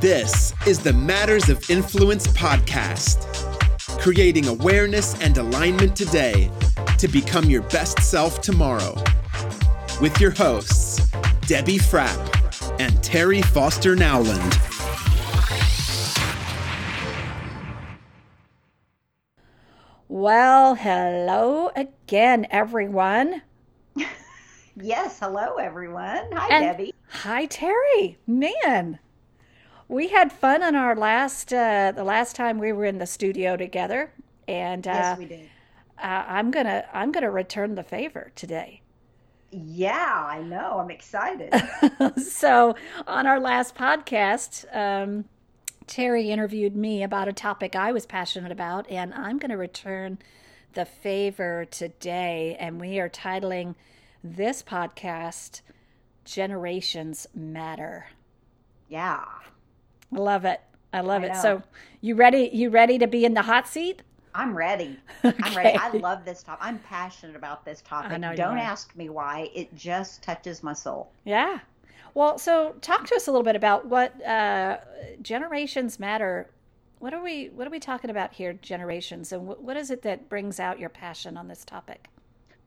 This is the Matters of Influence podcast, creating awareness and alignment today to become your best self tomorrow. With your hosts, Debbie Frapp and Terry Foster Nowland. Well, hello again, everyone. Yes, hello everyone. Hi And- Debbie. Hi, Terry. Man, we had fun on our last uh, the last time we were in the studio together, and uh, Yes, we did. uh, I'm gonna I'm gonna return the favor today. Yeah, I know. I'm excited. so, on our last podcast, um, Terry interviewed me about a topic I was passionate about, and I'm going to return the favor today. And we are titling this podcast Generations Matter. yeah. I love it. I love I it. know. So, you ready? You ready to be in the hot seat? I'm ready. I'm ready. I love this topic. I'm passionate about this topic. I know Don't ask me why. It just touches my soul. Yeah. Well, so talk to us a little bit about what uh, generations matter. What are we What are we talking about here? Generations, and what, what is it that brings out your passion on this topic?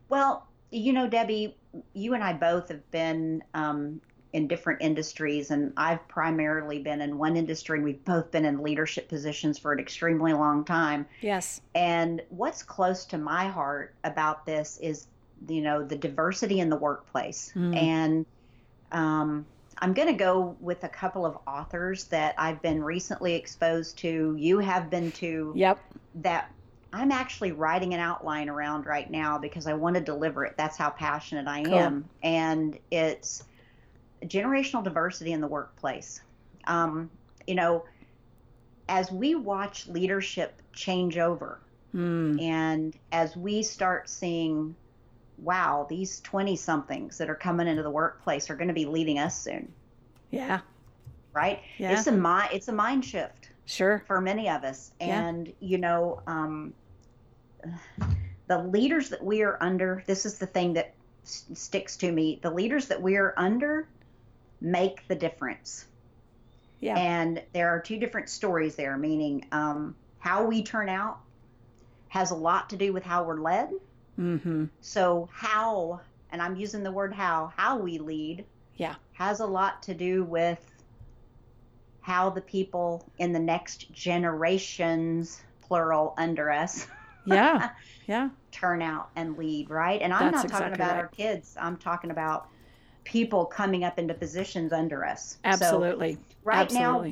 Well, you know, Debbie, you and I both have been um, in different industries, and I've primarily been in one industry, and we've both been in leadership positions for an extremely long time. Yes. And what's close to my heart about this is, you know, the diversity in the workplace. Mm. And um, I'm going to go with a couple of authors that I've been recently exposed to. You have been to Yep. that I'm actually writing an outline around right now because I want to deliver it. That's how passionate I Cool. am. And it's generational diversity in the workplace. Um, you know, as we watch leadership change over, Mm. and as we start seeing, wow, these 20 somethings that are coming into the workplace are going to be leading us soon, Yeah. right? Yeah. It's a mind, it's a mind shift Sure. for many of us. Yeah. And, you know, um, the leaders that we are under, this is the thing that s- sticks to me. The leaders that we are under make the difference. Yeah. And there are two different stories there, meaning um, how we turn out has a lot to do with how we're led. Mm-hmm. So, how, and I'm using the word how, how we lead Yeah. has a lot to do with how the people in the next generations, plural, under us, Yeah. Yeah. turn out and lead, right? And I'm That's not talking exactly about right. our kids, I'm talking about people coming up into positions under us. So, Absolutely. right now,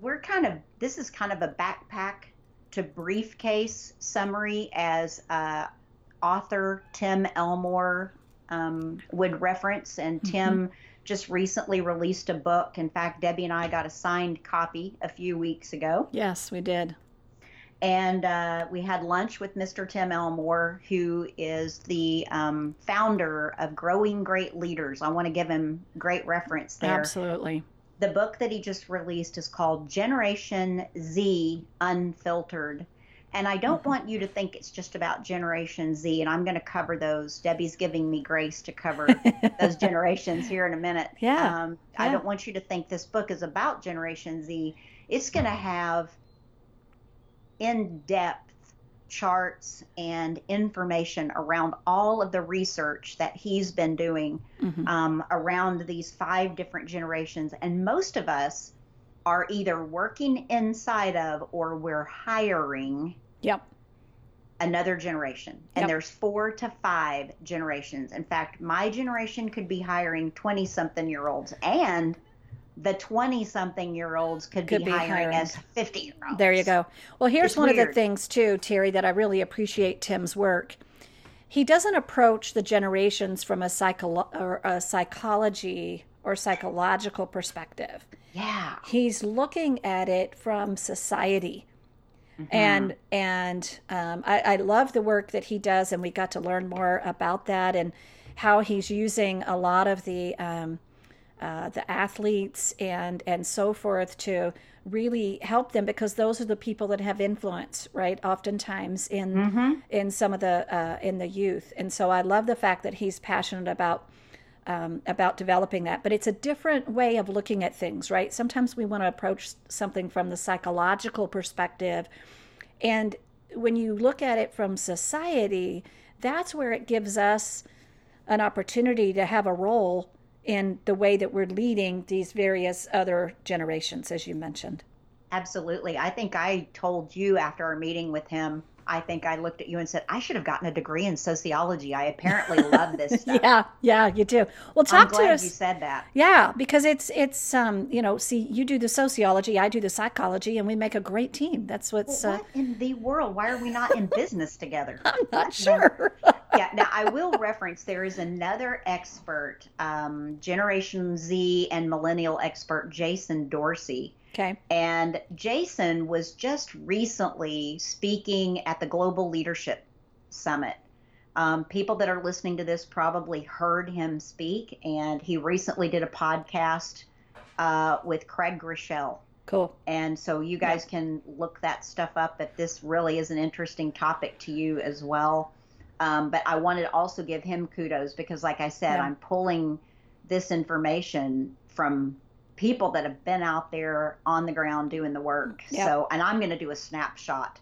we're kind of this is kind of a backpack to briefcase summary as uh, author Tim Elmore um, would reference, and Mm-hmm. Tim just recently released a book. In fact, Debbie and I got a signed copy a few weeks ago, Yes, we did. And uh, we had lunch with Mr. Tim Elmore, who is the um, founder of Growing Great Leaders. I want to give him great reference there Absolutely. the book that he just released is called Generation Z Unfiltered. And I don't Mhm. want you to think it's just about Generation Z, and I'm going to cover those. Debbie's giving me grace to cover those generations here in a minute. Yeah, Um, I don't want you to think this book is about Generation Z. It's going to have in depth charts and information around all of the research that he's been doing Mhm. um, around these five different generations. And most of us are either working inside of or we're hiring Yep. another generation. And Yep. there's four to five generations. In fact, my generation could be hiring 20 something year olds, and the 20 something year olds could, Could be, be hiring hiring. as 50 year olds. There you go. Well, here's It's one of the things too, Terry, that I really appreciate Tim's work. He doesn't approach the generations from a psycho or a psychology or psychological perspective. Yeah. He's looking at it from society. Mm-hmm. And and um, I, I love the work that he does, and we got to learn more about that and how he's using a lot of the um, uh, the athletes and and so forth to really help them because those are the people that have influence, right? Oftentimes in Mm-hmm. in some of the uh, in the youth, and so I love the fact that he's passionate about um, about developing that. But it's a different way of looking at things, right? Sometimes we want to approach something from the psychological perspective. And when you look at it from society, that's where it gives us an opportunity to have a role in the way that we're leading these various other generations, as you mentioned. Absolutely. I think I told you after our meeting with him I think I looked at you and said, I should have gotten a degree in sociology. I apparently love this stuff. yeah, yeah, you do. Well, talk I'm glad to us. You said that. Yeah, because it's it's um you know see you do the sociology, I do the psychology, and we make a great team. That's what's well, what uh, in the world? Why are we not in business together? I'm not sure. Yeah. Now I will reference there is another expert, um, Generation Z and Millennial expert Jason Dorsey Okay. And Jason was just recently speaking at the Global Leadership Summit. Um, people that are listening to this probably heard him speak, and he recently did a podcast uh, with Craig Groeschel. Cool. And so you guys yeah. can look that stuff up if this really is an interesting topic to you as well. Um, but I wanted to also give him kudos because, like I said, yeah. I'm pulling this information from people that have been out there on the ground doing the work. Yep. So, and I'm going to do a snapshot.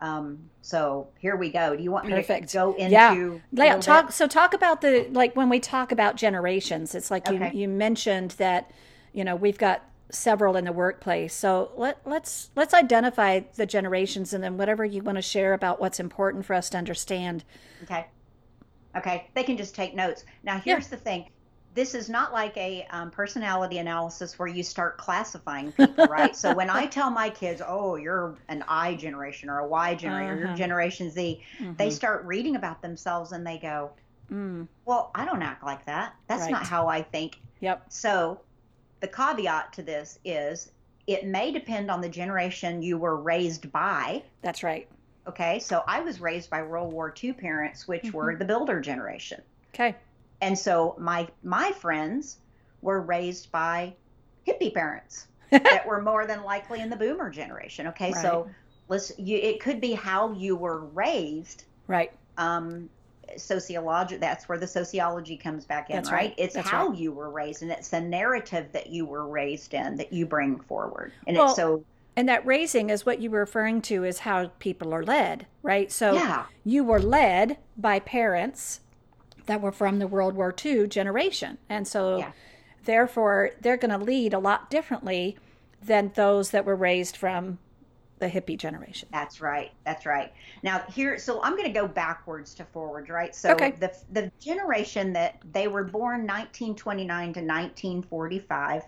Um, so here we go. Do you want me Perfect. to go into? Yeah. yeah talk. Bit? So talk about the like when we talk about generations. It's like okay. you you mentioned that you know we've got several in the workplace. So let let's let's identify the generations and then whatever you want to share about what's important for us to understand. Okay. Okay. They can just take notes. Now here's yeah. the thing this is not like a um, personality analysis where you start classifying people, right? so when I tell my kids, "Oh, you're an I generation or a Y generation, uh-huh. you're Generation Z," mm-hmm. they start reading about themselves and they go, mm. "Well, I don't act like that. That's right. not how I think." Yep. So the caveat to this is it may depend on the generation you were raised by. That's right. Okay, so I was raised by World War II parents, which mm-hmm. were the builder generation. Okay and so my my friends were raised by hippie parents that were more than likely in the boomer generation. Okay, right. so let's you, it could be how you were raised. Right. Um, sociology that's where the sociology comes back in right, right. it's that's how right. you were raised and it's the narrative that you were raised in that you bring forward and well, it's so and that raising is what you were referring to is how people are led right so yeah. you were led by parents that were from the World War II generation. And so, yeah. therefore, they're going to lead a lot differently than those that were raised from the hippie generation. That's right. That's right. Now here, so I'm going to go backwards to forwards, right? So okay. the the generation that they were born 1929 to 1945.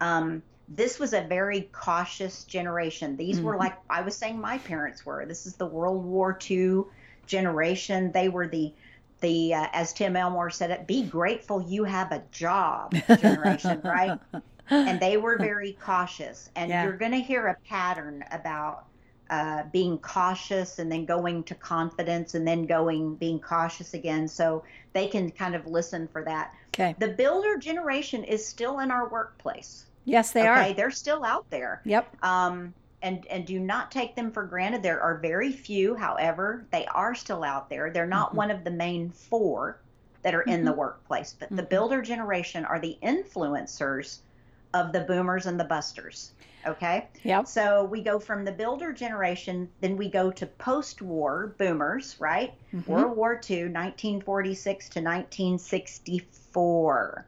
Um, this was a very cautious generation. These mm-hmm. were like I was saying, my parents were. This is the World War II generation. They were the the uh, as Tim Elmore said it, be grateful you have a job generation, right? And they were very cautious. And yeah. you're going to hear a pattern about uh, being cautious and then going to confidence and then going being cautious again. So they can kind of listen for that. Okay. The builder generation is still in our workplace. Yes, they okay? are. They're still out there. Yep. Um, and and do not take them for granted. There are very few, however, they are still out there. They're not mm-hmm. one of the main four that are mm-hmm. in the mm-hmm. workplace, but mm-hmm. the builder generation are the influencers of the boomers and the busters. Okay. Yeah. So we go from the builder generation, then we go to post-war boomers, right? Mm-hmm. World War II, 1946 to 1964.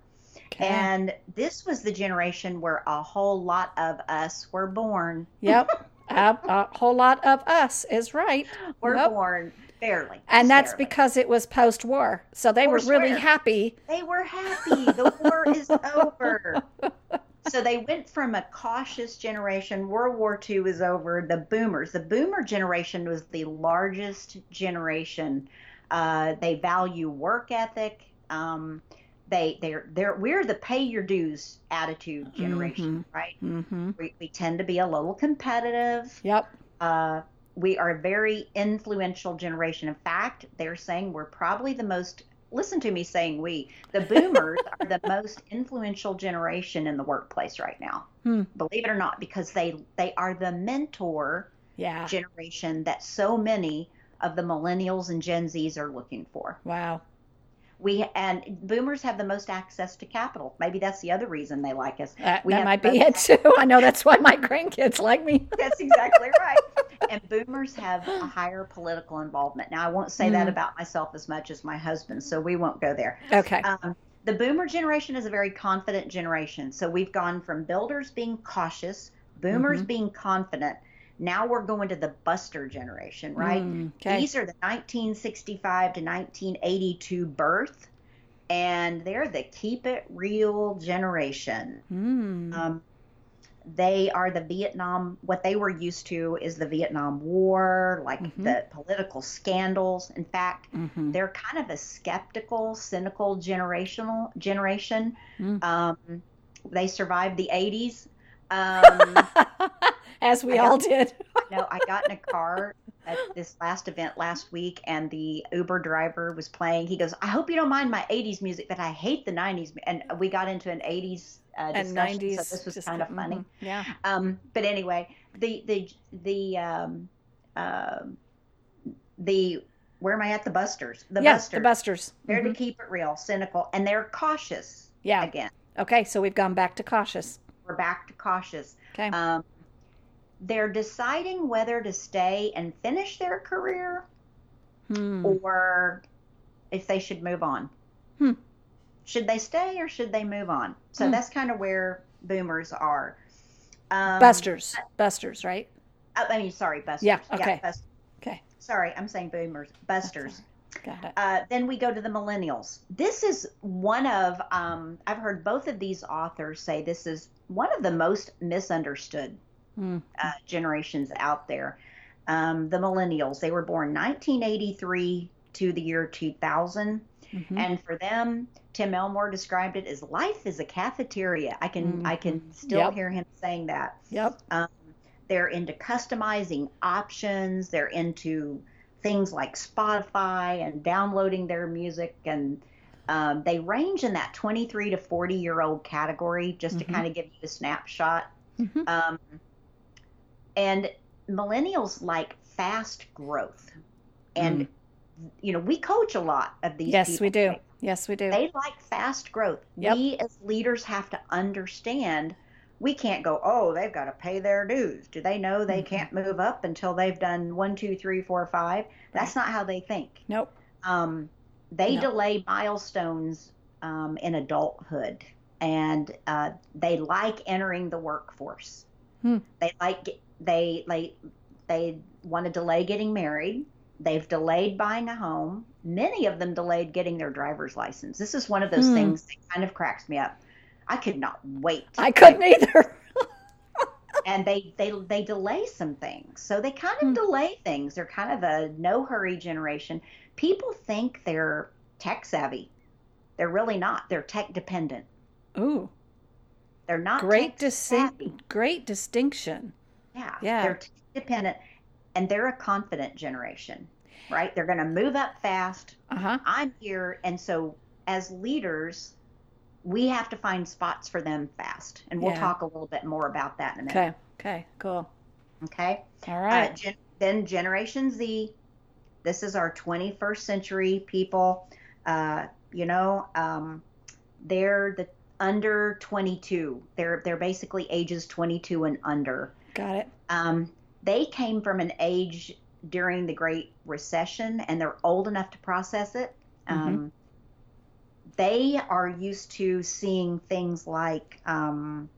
Okay. And this was the generation where a whole lot of us were born. Yep. a, a, whole lot of us is right. We're yep. born barely. And that's barely. because it was post war. So they were really happy. They were happy. The war is over. So they went from a cautious generation. World War II is over. The boomers. The boomer generation was the largest generation. Uh, they value work ethic. Um, they they're they're we're the pay your dues attitude generation, mm-hmm. right? Mm-hmm. We we tend to be a little competitive. Yep. Uh, we are a very influential generation. In fact, they're saying we're probably the most. Listen to me saying we. The boomers are the most influential generation in the workplace right now. Hmm. Believe it or not, because they they are the mentor yeah. generation that so many of the millennials and Gen Zs are looking for. Wow we and boomers have the most access to capital. Maybe that's the other reason they like us. That, we that might be it too. I know that's why my grandkids like me. That's exactly right. And boomers have a higher political involvement. Now, I won't say that Mm. about myself as much as my husband, so we won't go there. Okay. Um, the boomer generation is a very confident generation. So we've gone from builders being cautious, boomers Mhm. being confident. Now we're going to the buster generation, right? Mm, okay. These are the 1965 to 1982 birth, and they're the keep it real generation. Mm. Um, they are the Vietnam, what they were used to is the Vietnam War, like Mhm. the political scandals. In fact, Mhm. they're kind of a skeptical, cynical generational generation. Mm. Um, they survived the 80s. Um, As we all did. no, I got in a car at this last event last week, and the Uber driver was playing. He goes, "I hope you don't mind my '80s music, but I hate the '90s." And we got into an '80s uh, And discussion, 90s. so this was just- kind of funny. mhm, Yeah. Um, but anyway, the the the um, um the where am I at? The Busters. The yeah, Busters. the Busters. They're to Mhm. keep it real, cynical, and they're cautious. Yeah. Again, Okay, so we've gone back to cautious. we're back to cautious. Okay. Um, they're deciding whether to stay and finish their career Hmm. or if they should move on. Hmm. Should they stay or should they move on? So Hmm. that's kind of where boomers are. Um, Busters. Busters, right? I I mean, sorry, busters. Yeah, okay. bust- Okay. Sorry, I'm saying boomers, busters. Got it. Uh, then we go to the millennials. This is one of, um, I've heard both of these authors say this is one of the most misunderstood Mm. uh, generations out there. Um, the millennials, they were born 1983 to the year 2000. Mhm. And for them, Tim Elmore described it as life is a cafeteria. I can I can still Yep. hear him saying that. Yep. Um, they're into customizing options. They're into things like Spotify and downloading their music. And um, they range in that 23 to 40 year old category, just Mhm. to kind of give you a snapshot. Mhm. Um, and millennials like fast growth. And, you know, we coach a lot of these Mm. Yes, people. we do. Yes, we do. They like fast growth. Yep. We as leaders have to understand we can't go, oh, they've got to pay their dues. Do they know they Mhm. can't move up until they've done one, two, three, four, five? That's not how they think. Nope. Um, they No. delay milestones um, in adulthood and uh, they like entering the workforce. Hmm. They like, they, like, they want to delay getting married. They've delayed buying a home. Many of them delayed getting their driver's license. This is one of those Hmm. things that kind of cracks me up. I could not wait. I couldn't either. and they they they delay some things. So they kind of Hmm. delay things. They're kind of a no hurry generation. People think they're tech savvy. They're really not. They're tech dependent. Ooh, They're not great tech distinct. Great distinction. Yeah. Yeah. They're dependent and they're a confident generation. Right? They're going to move up fast. Uh huh. I'm here and so as leaders we have to find spots for them fast. And we'll Yeah. talk a little bit more about that in a minute. Okay. Okay. Cool. Okay? All right. Uh, gen- then Generation Z. This is our 21st century people. Uh, you know, um, they're the under 22. They're they're basically ages 22 and under. Got it. Um, they came from an age during the Great Recession, and they're old enough to process it. Um, They are used to seeing things like um,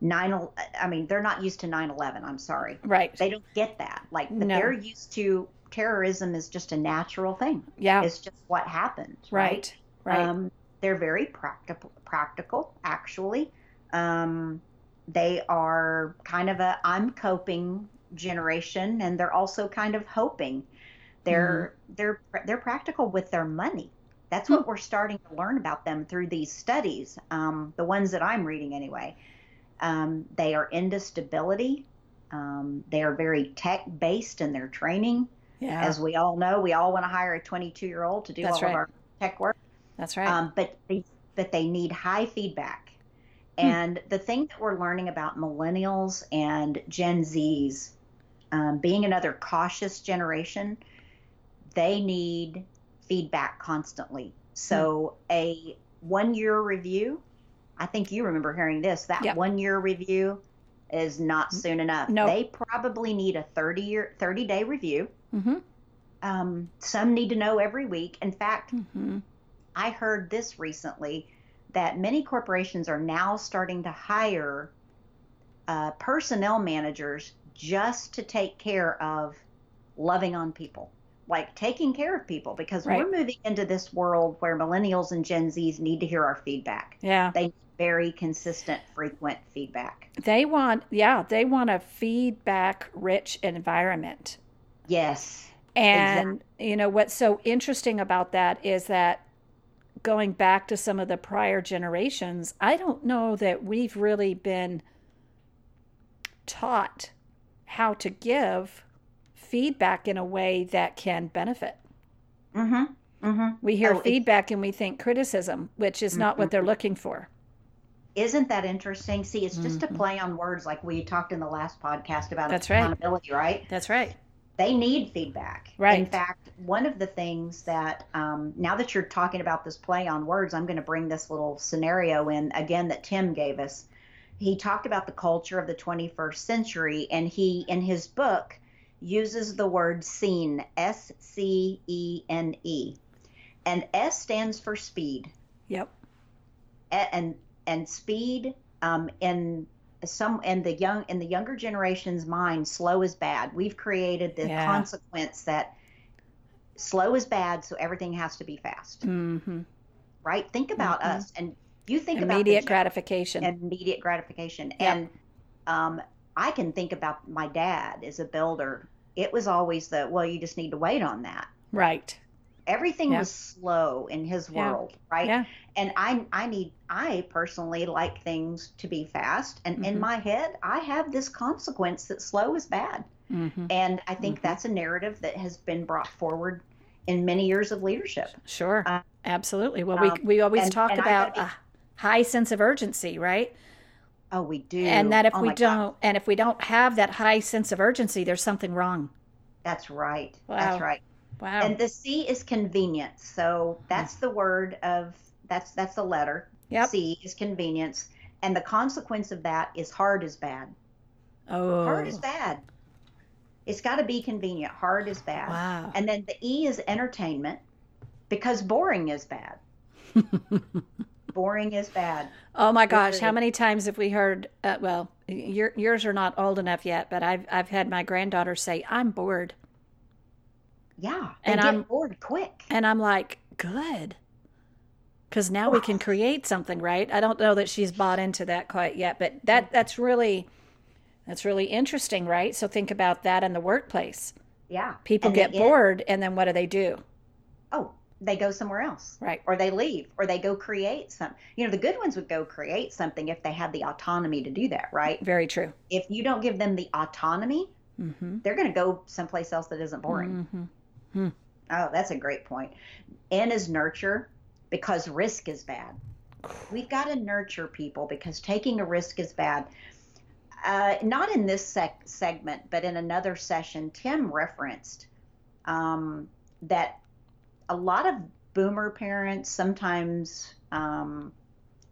nine. I mean, they're not used to 9/11. I'm sorry Right. they don't get that like No. they're used to terrorism is just a natural thing yeah. it's just what happens Right. Right. um, they're very practical practical actually um, they are kind of a i'm coping generation and they're also kind of hoping they're Mm-hmm. they're they're practical with their money that's Hmm. what we're starting to learn about them through these studies um, the ones that i'm reading anyway um, they are into stability um, they are very tech based in their training yeah. as we all know we all want to hire a 22 year old to do That's all right. of our tech work That's right. um, but they, but they need high feedback. Hmm. And the thing that we're learning about millennials and Gen Zs, um, being another cautious generation, they need feedback constantly. So a one year review, I think you remember hearing this. That Yep. one year review is not soon enough. No. They probably need a 30 year 30 day review. Mm-hmm. Um, some need to know every week. In fact, Mm-hmm. I heard this recently that many corporations are now starting to hire uh, personnel managers just to take care of loving on people, like taking care of people, because Right. we're moving into this world where millennials and Gen Zs need to hear our feedback. Yeah. They need very consistent, frequent feedback. They want, yeah, they want a feedback rich environment. Yes. And, you know, what's so interesting about that is that going back to some of the prior generations, I don't know that we've really been taught how to give feedback in a way that can benefit. Mm-hmm. Mm-hmm. We hear Oh, feedback and we think criticism, which is not what they're looking for. Isn't that interesting? See, it's just a play on words, like we talked in the last podcast about That's right. accountability, right? That's right. They need feedback. Right. In fact, one of the things that um, now that you're talking about this play on words, I'm going to bring this little scenario in again that Tim gave us. He talked about the culture of the 21st century, and he, in his book, uses the word scene, S C E N E. And S stands for speed. Yep. A- And, and speed um, in some in the young in the younger generation's mind slow is bad we've created the Yeah. consequence that slow is bad so everything has to be fast hmm right think about Mhm. us and you think Immediate about the gratification. immediate gratification Yep. and um, i can think about my dad as a builder it was always the well you just need to wait on that right. Everything Yeah. was slow in his Yeah. world right Yeah. and i i need i personally like things to be fast and in Mhm. my head i have this consequence that slow is bad hmm and i think Mhm. that's a narrative that has been brought forward in many years of leadership Sure. Uh, Absolutely. Well, we, um, we always and- talk and about gotta a high sense of urgency, right? oh we do And that if Oh we don't, and if we don't have that high sense of urgency, there's something wrong. that's right Wow. that's right Wow. and the c is convenience so that's the word of that's that's the letter Yep. c is convenience and the consequence of that is hard is bad oh. hard is bad it's got to be convenient hard is bad Wow. And then the E is entertainment because boring is bad. boring is bad. Oh my gosh, how many times have we heard? Uh, well, your, yours are not old enough yet, but I've I've had my granddaughter say, "I'm bored," Yeah. And get I'm- bored quick. and I'm like, "Good," because now we can create something, right? I don't know that she's bought into that quite yet, but that that's really that's really interesting, right? So think about that in the workplace. Yeah. People And get bored, and then what do they do? Oh, they go somewhere else. Right. Or they leave or they go create some. You know, the good ones would go create something if they had the autonomy to do that, right? Very true. If you don't give them the autonomy, Mm-hmm. they're going to go someplace else that isn't boring. Mm-hmm. Oh, that's a great point. N is nurture because risk is bad. We've got to nurture people because taking a risk is bad. Uh, not in this sec- segment, but in another session, Tim referenced um, that a lot of boomer parents sometimes um,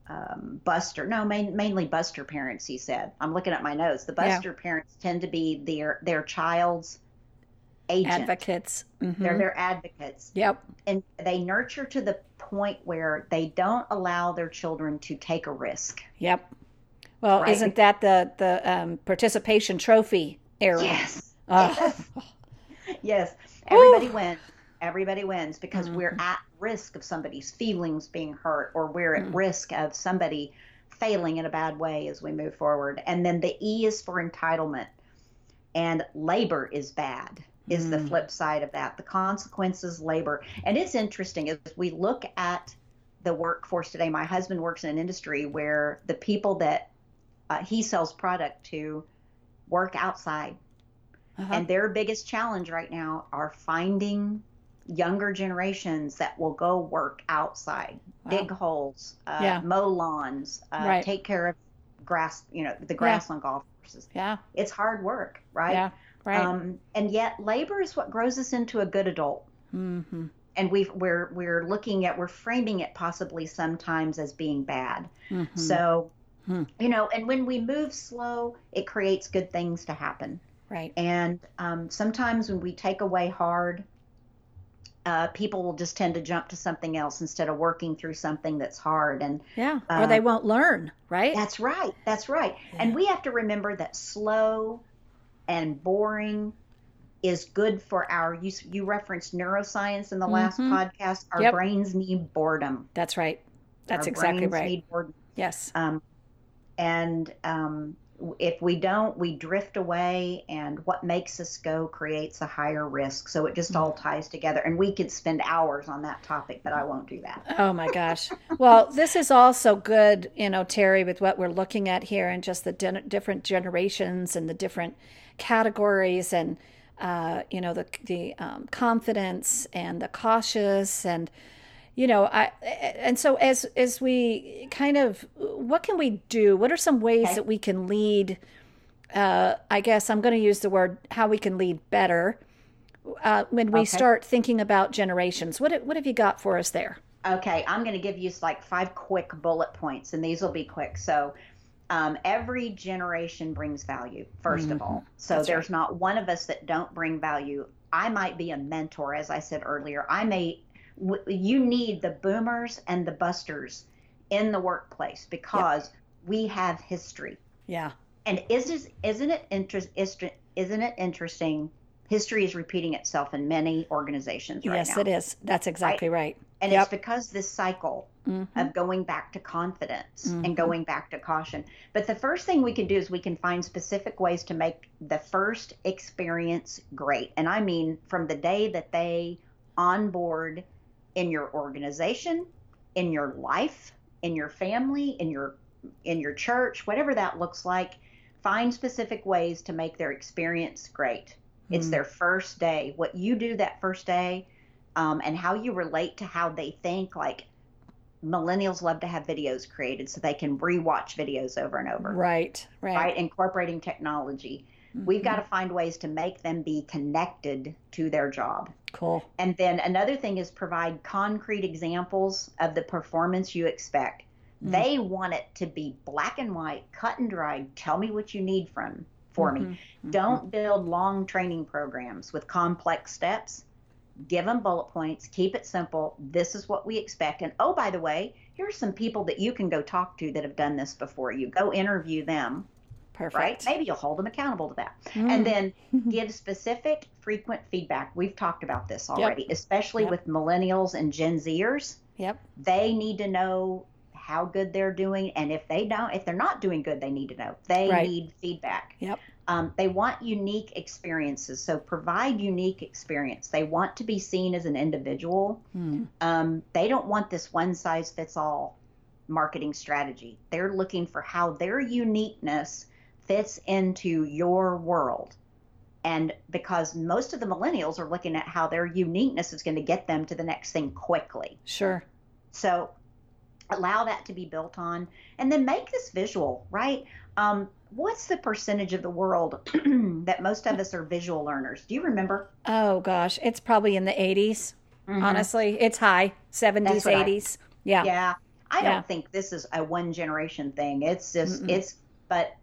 um, Buster, no, main, mainly Buster parents. He said, "I'm looking at my notes. The Yeah. Buster parents tend to be their their child's agent. Advocates. Mhm. They're their advocates, Yep. and they nurture to the point where they don't allow their children to take a risk. Yep. Well, Right. isn't that the the um, participation trophy era? Yes. Ugh. yes. Everybody wins. Everybody wins because we're Mm-hmm. at risk of somebody's feelings being hurt or we're at Mm. risk of somebody failing in a bad way as we move forward. And then the E is for entitlement. And labor is bad, is the Mm. flip side of that. The consequences, labor. And it's interesting as we look at the workforce today. My husband works in an industry where the people that uh, he sells product to work outside Uh-huh. and their biggest challenge right now are finding younger generations that will go work outside, Wow. dig holes, uh, Yeah. mow lawns, uh, Right. take care of grass, you know, the grass on golf courses. yeah. It's hard work, right? Yeah. Right. Um, and yet, labor is what grows us into a good adult. hmm and we've we're we're looking at we're framing it possibly sometimes as being bad mm-hmm. so hmm. you know and when we move slow it creates good things to happen right and um, sometimes when we take away hard uh, people will just tend to jump to something else instead of working through something that's hard and yeah or uh, they won't learn right that's right that's right yeah. and we have to remember that slow and boring is good for our you, you referenced neuroscience in the last mm-hmm. podcast. Our yep. brains need boredom. That's right. That's our exactly right. yes. Um, and um, if we don't we drift away and what makes us go creates a higher risk. So it just all mm. ties together and we could spend hours on that topic but i won't do that. Oh my gosh. Well this is also good you know terry with what we're looking at here and just the di- different generations and the different categories and uh, you know the the um, confidence and the cautious and you know i and so as as we kind of what can we do what are some ways okay. that we can lead uh, i guess i'm going to use the word how we can lead better uh, when we okay. start thinking about generations what what have you got for us there okay i'm going to give you like five quick bullet points and these will be quick so um, every generation brings value 1st mm-hmm. of all so That's there's right. not one of us that don't bring value i might be a mentor as i said earlier i may you need the boomers and the busters in the workplace because yep. we have history. Yeah. And isn't isn't it interest isn't it interesting? History is repeating itself in many organizations right yes, now. it is. That's exactly right. right. And yep. it's because this cycle mm-hmm. of going back to confidence mm-hmm. and going back to caution. But the first thing we can do is we can find specific ways to make the first experience great. And I mean from the day that they onboard in your organization, in your life, in your family, in your in your church, whatever that looks like, find specific ways to make their experience great. Mm-hmm. It's their first day. What you do that first day, um, and how you relate to how they think. Like millennials love to have videos created so they can rewatch videos over and over. Right. Right. Right. Incorporating technology. Mm-hmm. We've got to find ways to make them be connected to their job. Cool. And then another thing is provide concrete examples of the performance you expect. Mm-hmm. They want it to be black and white, cut and dried. Tell me what you need from for mm-hmm. me. Mm-hmm. Don't build long training programs with complex steps. Give them bullet points. Keep it simple. This is what we expect. And oh, by the way, here's some people that you can go talk to that have done this before you. Go interview them Perfect. Right? Maybe you'll hold them accountable to that. Mm. And then give specific, frequent feedback. We've talked about this already, yep. especially yep. with millennials and Gen Zers. Yep. They need to know how good they're doing. And if they don't, if they're not doing good, they need to know. They right. need feedback. Yep. Um, they want unique experiences. So provide unique experience. They want to be seen as an individual. Mm. Um, they don't want this one size fits all marketing strategy. They're looking for how their uniqueness fits into your world. And because most of the millennials are looking at how their uniqueness is going to get them to the next thing quickly. Sure. So allow that to be built on and then make this visual, right? Um, what's the percentage of the world that most of us are visual learners? Do you remember? Oh, gosh. It's probably in the 80s. Mm-hmm. Honestly, it's high 70s, 80s. I, yeah. Yeah. I yeah. don't think this is a one generation thing. It's just, Mm-mm. it's, but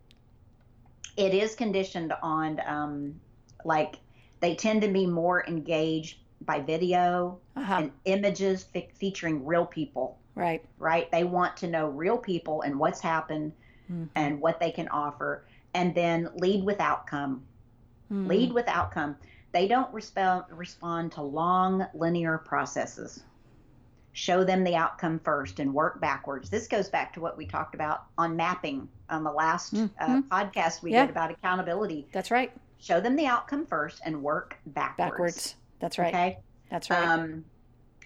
it is conditioned on um, like they tend to be more engaged by video uh-huh. and images fe- featuring real people. Right. Right. They want to know real people and what's happened mm-hmm. and what they can offer. And then lead with outcome. Mm-hmm. Lead with outcome. They don't respond respond to long linear processes show them the outcome first and work backwards. This goes back to what we talked about on mapping on the last uh, mm-hmm. uh, podcast we yeah. did about accountability. That's right. Show them the outcome first and work backwards. Backwards. That's right. Okay. That's right. Um,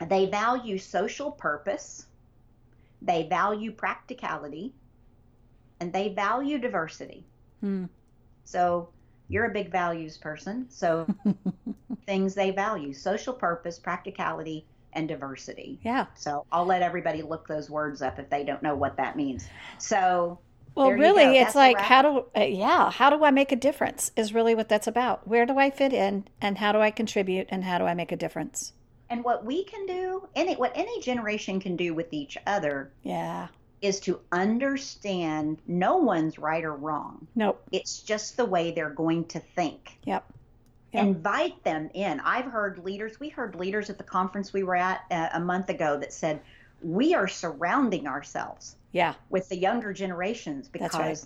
they value social purpose. They value practicality, and they value diversity. Hmm. So you're a big values person. So things they value: social purpose, practicality, and diversity. Yeah. So I'll let everybody look those words up if they don't know what that means. So well, really, it's like how do uh, yeah, how do I make a difference? Is really what that's about. Where do I fit in, and how do I contribute, and how do I make a difference? And what we can do, any what any generation can do with each other, yeah, is to understand no one's right or wrong. Nope. It's just the way they're going to think. Yep. yep. Invite them in. I've heard leaders. We heard leaders at the conference we were at uh, a month ago that said we are surrounding ourselves. Yeah. With the younger generations because right.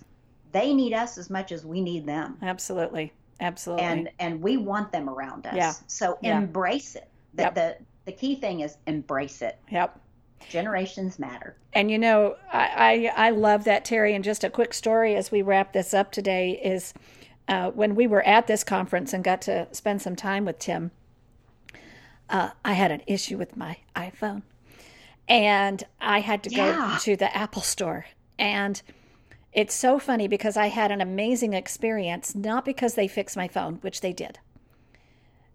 they need us as much as we need them. Absolutely. Absolutely. And and we want them around us. Yeah. So yeah. embrace it. The, yep. the the key thing is embrace it. Yep. Generations matter. And you know, I, I, I love that, Terry. And just a quick story as we wrap this up today is uh, when we were at this conference and got to spend some time with Tim, uh, I had an issue with my iPhone. And I had to yeah. go to the Apple store. And it's so funny because I had an amazing experience, not because they fixed my phone, which they did.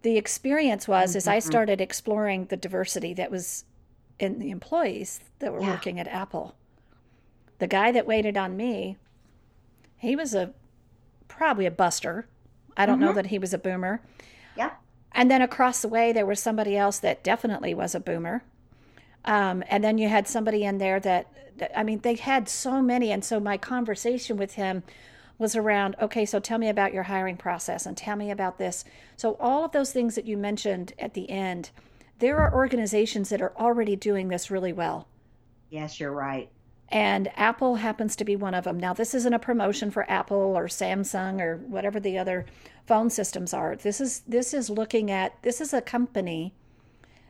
The experience was mm-hmm. as I started exploring the diversity that was in the employees that were Yeah. working at Apple. The guy that waited on me, he was a probably a buster. I don't know Mhm. that he was a boomer. Yeah. And then across the way, there was somebody else that definitely was a boomer. Um, and then you had somebody in there that, that, I mean, they had so many. And so my conversation with him was around, okay, so tell me about your hiring process and tell me about this. So, all of those things that you mentioned at the end, there are organizations that are already doing this really well. Yes, you're right. And Apple happens to be one of them. Now, this isn't a promotion for Apple or Samsung or whatever the other phone systems are. This is this is looking at this is a company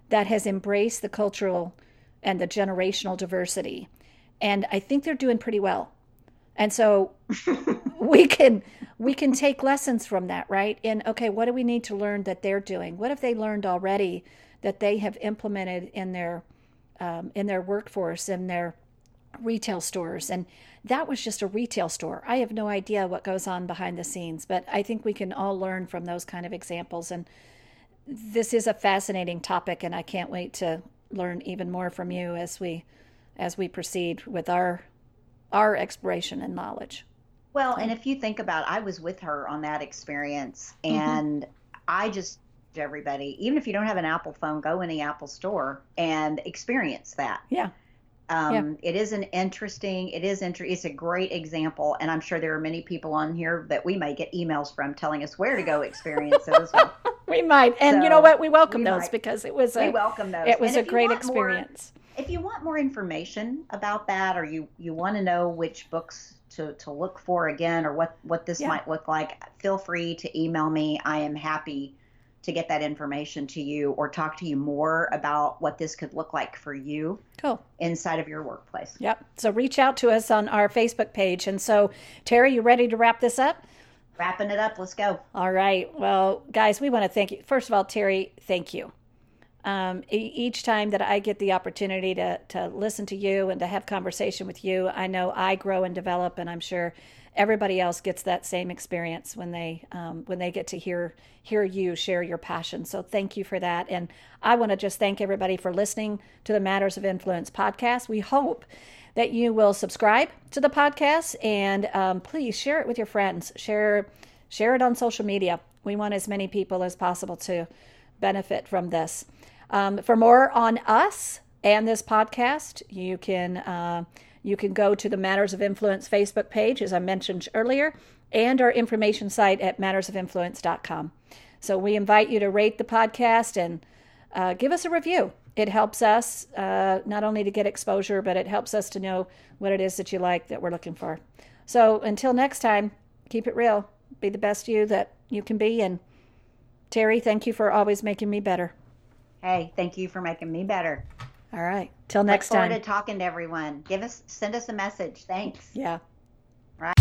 that has embraced the cultural and the generational diversity. And I think they're doing pretty well. And so we can we can take lessons from that, right? And okay, what do we need to learn that they're doing? What have they learned already that they have implemented in their um, in their workforce in their retail stores? And that was just a retail store. I have no idea what goes on behind the scenes, but I think we can all learn from those kind of examples. And this is a fascinating topic, and I can't wait to learn even more from you as we as we proceed with our our exploration and knowledge. Well, and if you think about it, I was with her on that experience Mm-hmm. and I just everybody, even if you don't have an Apple phone, go in the Apple store and experience that. Yeah. Um, It is an interesting, it is inter- it's a great example, and I'm sure there are many people on here that we may get emails from telling us where to go experience it as well. We might, and you know what? We welcome we those might. because it was We a welcome those. it was And a great want more- experience. if you want more information about that or you you want to know which books to, to look for again or what what this Yeah. might look like feel free to email me i am happy to get that information to you or talk to you more about what this could look like for you Cool. inside of your workplace Yep. So reach out to us on our Facebook page. And so, Terry, you ready to wrap this up? wrapping it up let's go All right. Well, guys, we want to thank you. First of all, Terry, thank you. Um, each time that I get the opportunity to, to listen to you and to have conversation with you, I know I grow and develop, and I'm sure everybody else gets that same experience when they um, when they get to hear hear you share your passion. So thank you for that, and I want to just thank everybody for listening to the Matters of Influence podcast. We hope that you will subscribe to the podcast and um, please share it with your friends. Share share it on social media. We want as many people as possible to benefit from this. Um, for more on us and this podcast, you can uh, you can go to the Matters of Influence Facebook page, as I mentioned earlier, and our information site at mattersofinfluence.com. So we invite you to rate the podcast and uh, give us a review. It helps us uh, not only to get exposure, but it helps us to know what it is that you like that we're looking for. So until next time, keep it real. Be the best you that you can be. And Terry, thank you for always making me better. hey thank you for making me better all right. Till next Look forward to talking to everyone. Give us send us a message. Thanks. Yeah. Right.